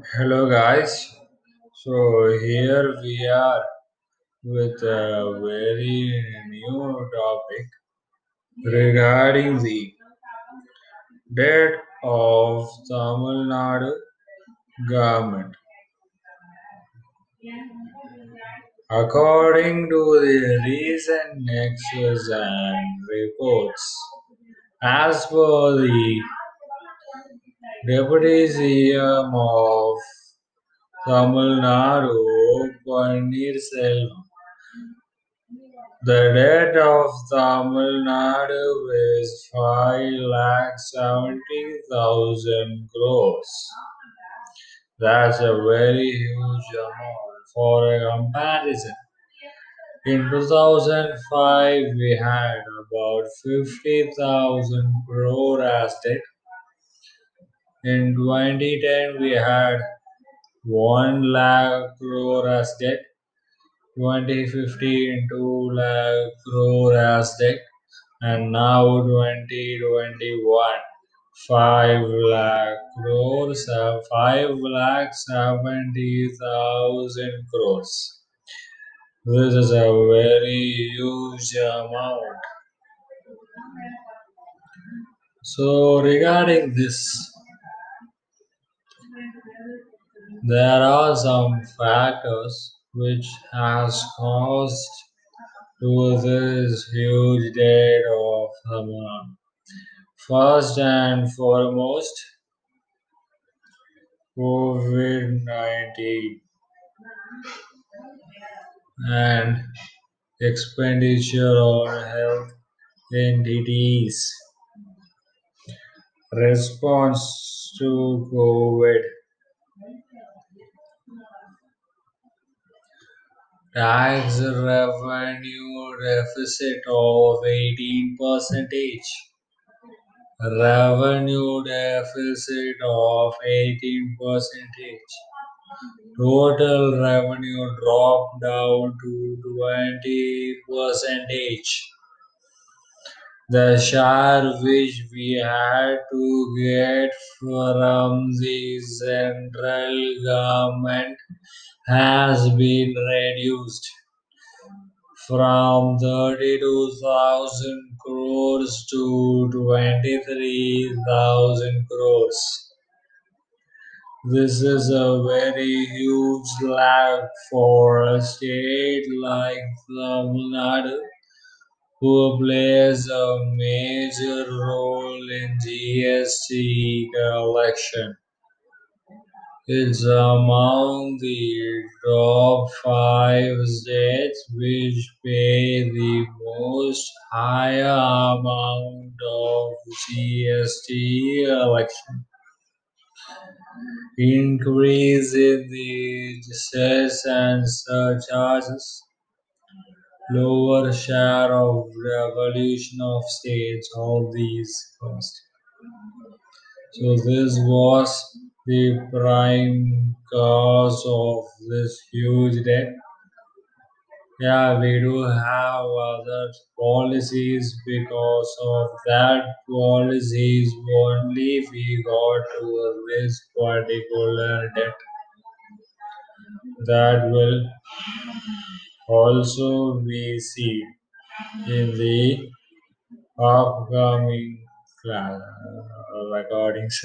Hello guys, so here we are with a very new topic regarding the debt of Tamil Nadu government. According to the recent nexus and reports, as per the Deputy CM of Tamil Nadu, Selvam, the debt of Tamil Nadu is five lakh seventy thousand crores. That's a very huge amount for a comparison. In 2005, we had about 50,000 crore as debt. In 2010, we had 1 lakh crore as debt. 2015, 2 lakh crore as debt. And now 2021, 5 lakh crores, uh, 5 lakh 70,000 crores. This is a very huge amount. So regarding this, there are some factors which has caused to this huge debt of Haman. First and foremost, COVID 19 and expenditure on health entities. Response to COVID tax revenue deficit of 18 percentage. Revenue deficit of 18 percentage. Total revenue dropped down to 20 percentage the share which we had to get from the central government has been reduced from 32,000 crores to 23,000 crores. This is a very huge lag for a state like Tamil Nadu, who plays a major role in GST collection. It's among the top five states which pay the most higher amount of GST collection. Increase in the cess and surcharges, lower share of revolution of states, all these costs. So this was the prime cause of this huge debt. Yeah, we do have other policies because of that policies only we got to this particular debt. That will also we see in the upcoming class uh, recordings.